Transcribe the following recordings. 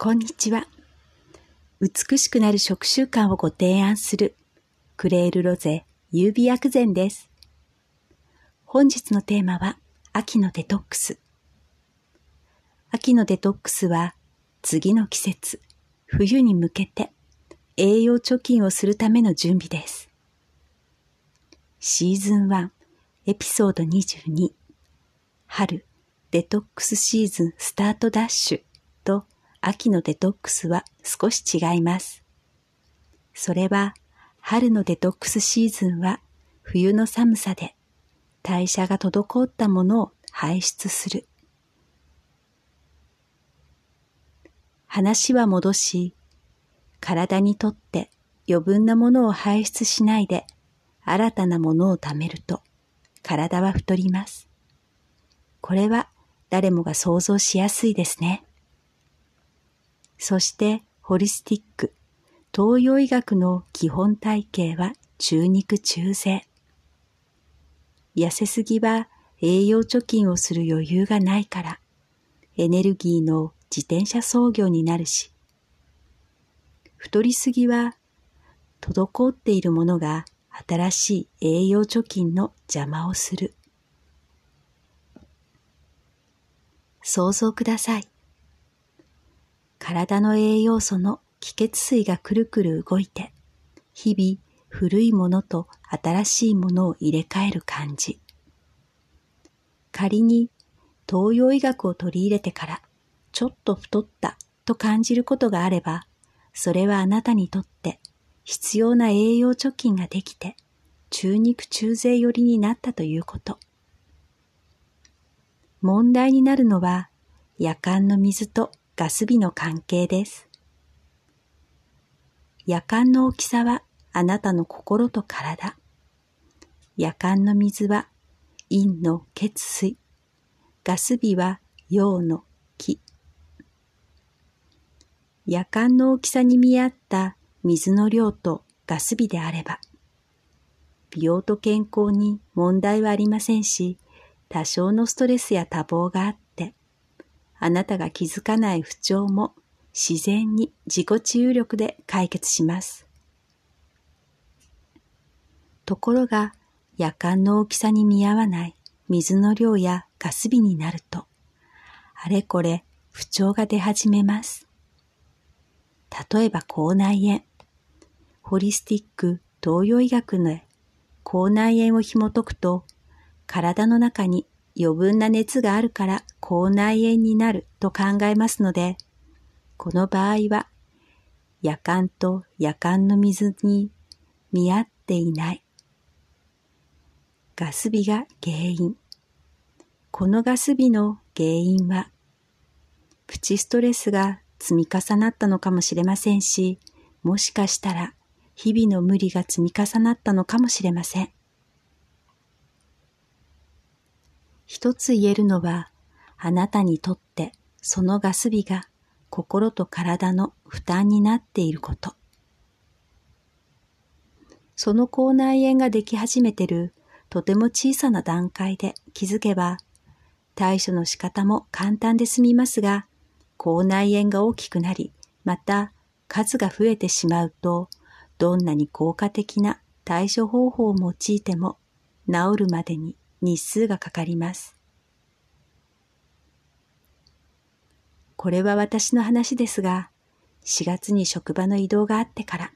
こんにちは。美しくなる食習慣をご提案するクレールロゼ優美薬膳です。本日のテーマは秋のデトックス。秋のデトックスは次の季節、冬に向けて栄養貯金をするための準備です。シーズン1エピソード22春デトックスシーズンスタートダッシュ秋のデトックスは少し違います。それは春のデトックスシーズンは冬の寒さで代謝が滞ったものを排出する。話は戻し、体にとって余分なものを排出しないで新たなものを貯めると体は太ります。これは誰もが想像しやすいですね。そしてホリスティック、東洋医学の基本体系は中肉中背。痩せすぎは栄養貯金をする余裕がないから、エネルギーの自転車操業になるし、太りすぎは滞っているものが新しい栄養貯金の邪魔をする。想像ください。体の栄養素の気血水がくるくる動いて、日々古いものと新しいものを入れ替える感じ。仮に東洋医学を取り入れてからちょっと太ったと感じることがあれば、それはあなたにとって必要な栄養貯金ができて中肉中背寄りになったということ。問題になるのは夜間の水とガス火の関係です。夜間の大きさはあなたの心と体。夜間の水は陰の血水。ガス火は陽の気。夜間の大きさに見合った水の量とガス火であれば、美容と健康に問題はありませんし、多少のストレスや多忙があって、あなたが気づかない不調も自然に自己治癒力で解決します。ところが夜間の大きさに見合わない水の量やガス火になると、あれこれ不調が出始めます。例えば口内炎。ホリスティック東洋医学の口内炎を紐解くと、体の中に余分な熱があるから口内炎になると考えますので、この場合は夜間と夜間の水に見合っていないガス火が原因。このガス火の原因はプチストレスが積み重なったのかもしれませんし、もしかしたら日々の無理が積み重なったのかもしれません。一つ言えるのは、あなたにとってそのガス火が心と体の負担になっていること。その口内炎ができ始めてるとても小さな段階で気づけば、対処の仕方も簡単で済みますが、口内炎が大きくなり、また数が増えてしまうと、どんなに効果的な対処方法を用いても治るまでに日数がかかります。これは私の話ですが、4月に職場の移動があってから、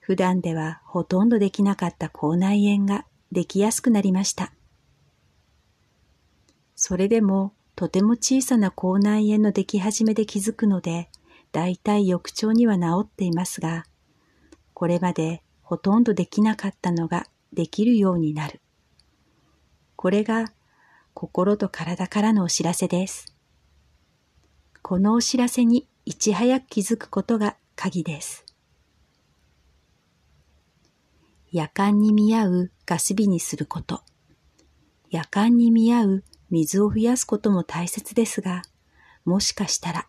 普段ではほとんどできなかった口内炎ができやすくなりました。それでもとても小さな口内炎のでき始めで気づくので、だいたい翌朝には治っていますが、これまでほとんどできなかったのができるようになる。これが心と体からのお知らせです。このお知らせにいち早く気づくことが鍵です。夜間に見合うガス火にすること、夜間に見合う水を増やすことも大切ですが、もしかしたら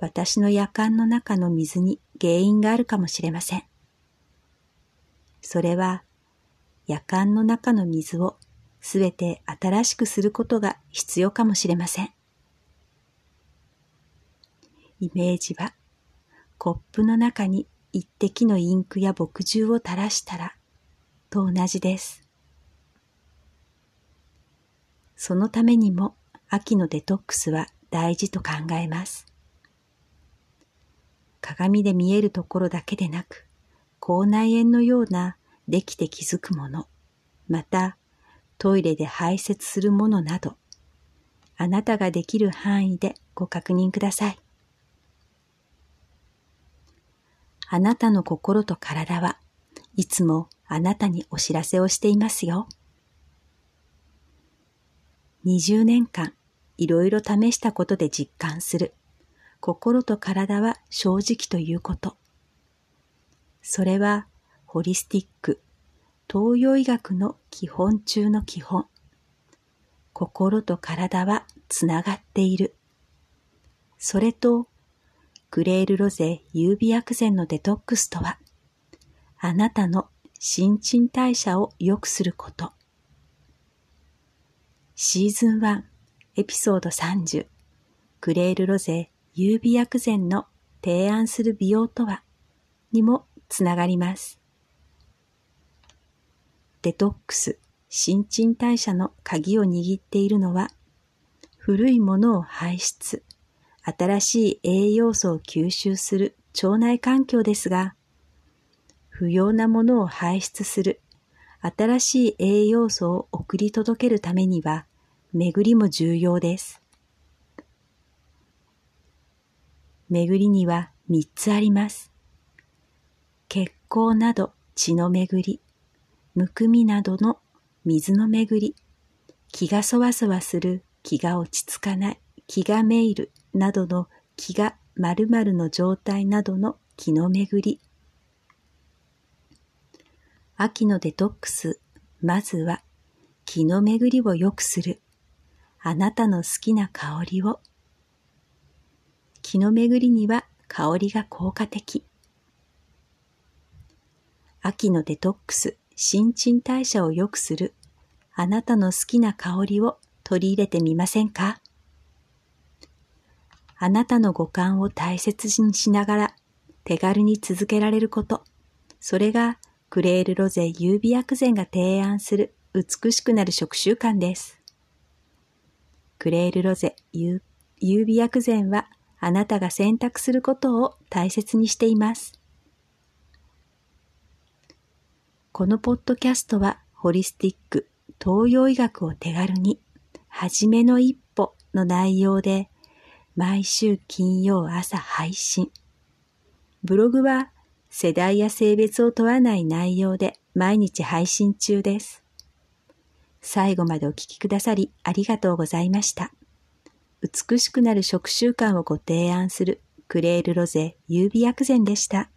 私の夜間の中の水に原因があるかもしれません。それは夜間の中の水をすべて新しくすることが必要かもしれません。イメージはコップの中に一滴のインクや墨汁を垂らしたらと同じです。そのためにも秋のデトックスは大事と考えます。鏡で見えるところだけでなく、口内炎のようなできて気づくもの、またトイレで排泄するものなど、あなたができる範囲でご確認ください。あなたの心と体はいつもあなたにお知らせをしていますよ。20年間いろいろ試したことで実感する心と体は正直ということ。それはホリスティック東洋医学の基本中の基本。心と体はつながっている。それと、グレールロゼ優美薬膳のデトックスとは、あなたの新陳代謝を良くすること。シーズン1エピソード30グレールロゼ優美薬膳の提案する美容とはにもつながります。デトックス、新陳代謝の鍵を握っているのは、古いものを排出、新しい栄養素を吸収する腸内環境ですが、不要なものを排出する新しい栄養素を送り届けるためには、巡りも重要です。巡りには三つあります。血行など血の巡り、むくみなどの水の巡り、気がそわそわする、気が落ち着かない、気がめいるなどの気が〇〇の状態などの気の巡り。秋のデトックス、まずは気の巡りを良くする。あなたの好きな香りを。気の巡りには香りが効果的。秋のデトックス、新陳代謝を良くするあなたの好きな香りを取り入れてみませんか？あなたの五感を大切にしながら手軽に続けられること。それがクレールロゼ優美薬膳が提案する美しくなる食習慣です。クレールロゼ優美薬膳はあなたが選択することを大切にしています。このポッドキャストはホリスティック東洋医学を手軽に、はじめの一歩の内容で、毎週金曜朝配信。ブログは世代や性別を問わない内容で毎日配信中です。最後までお聞きくださりありがとうございました。美しくなる食習慣をご提案するクレールロゼ優美薬膳でした。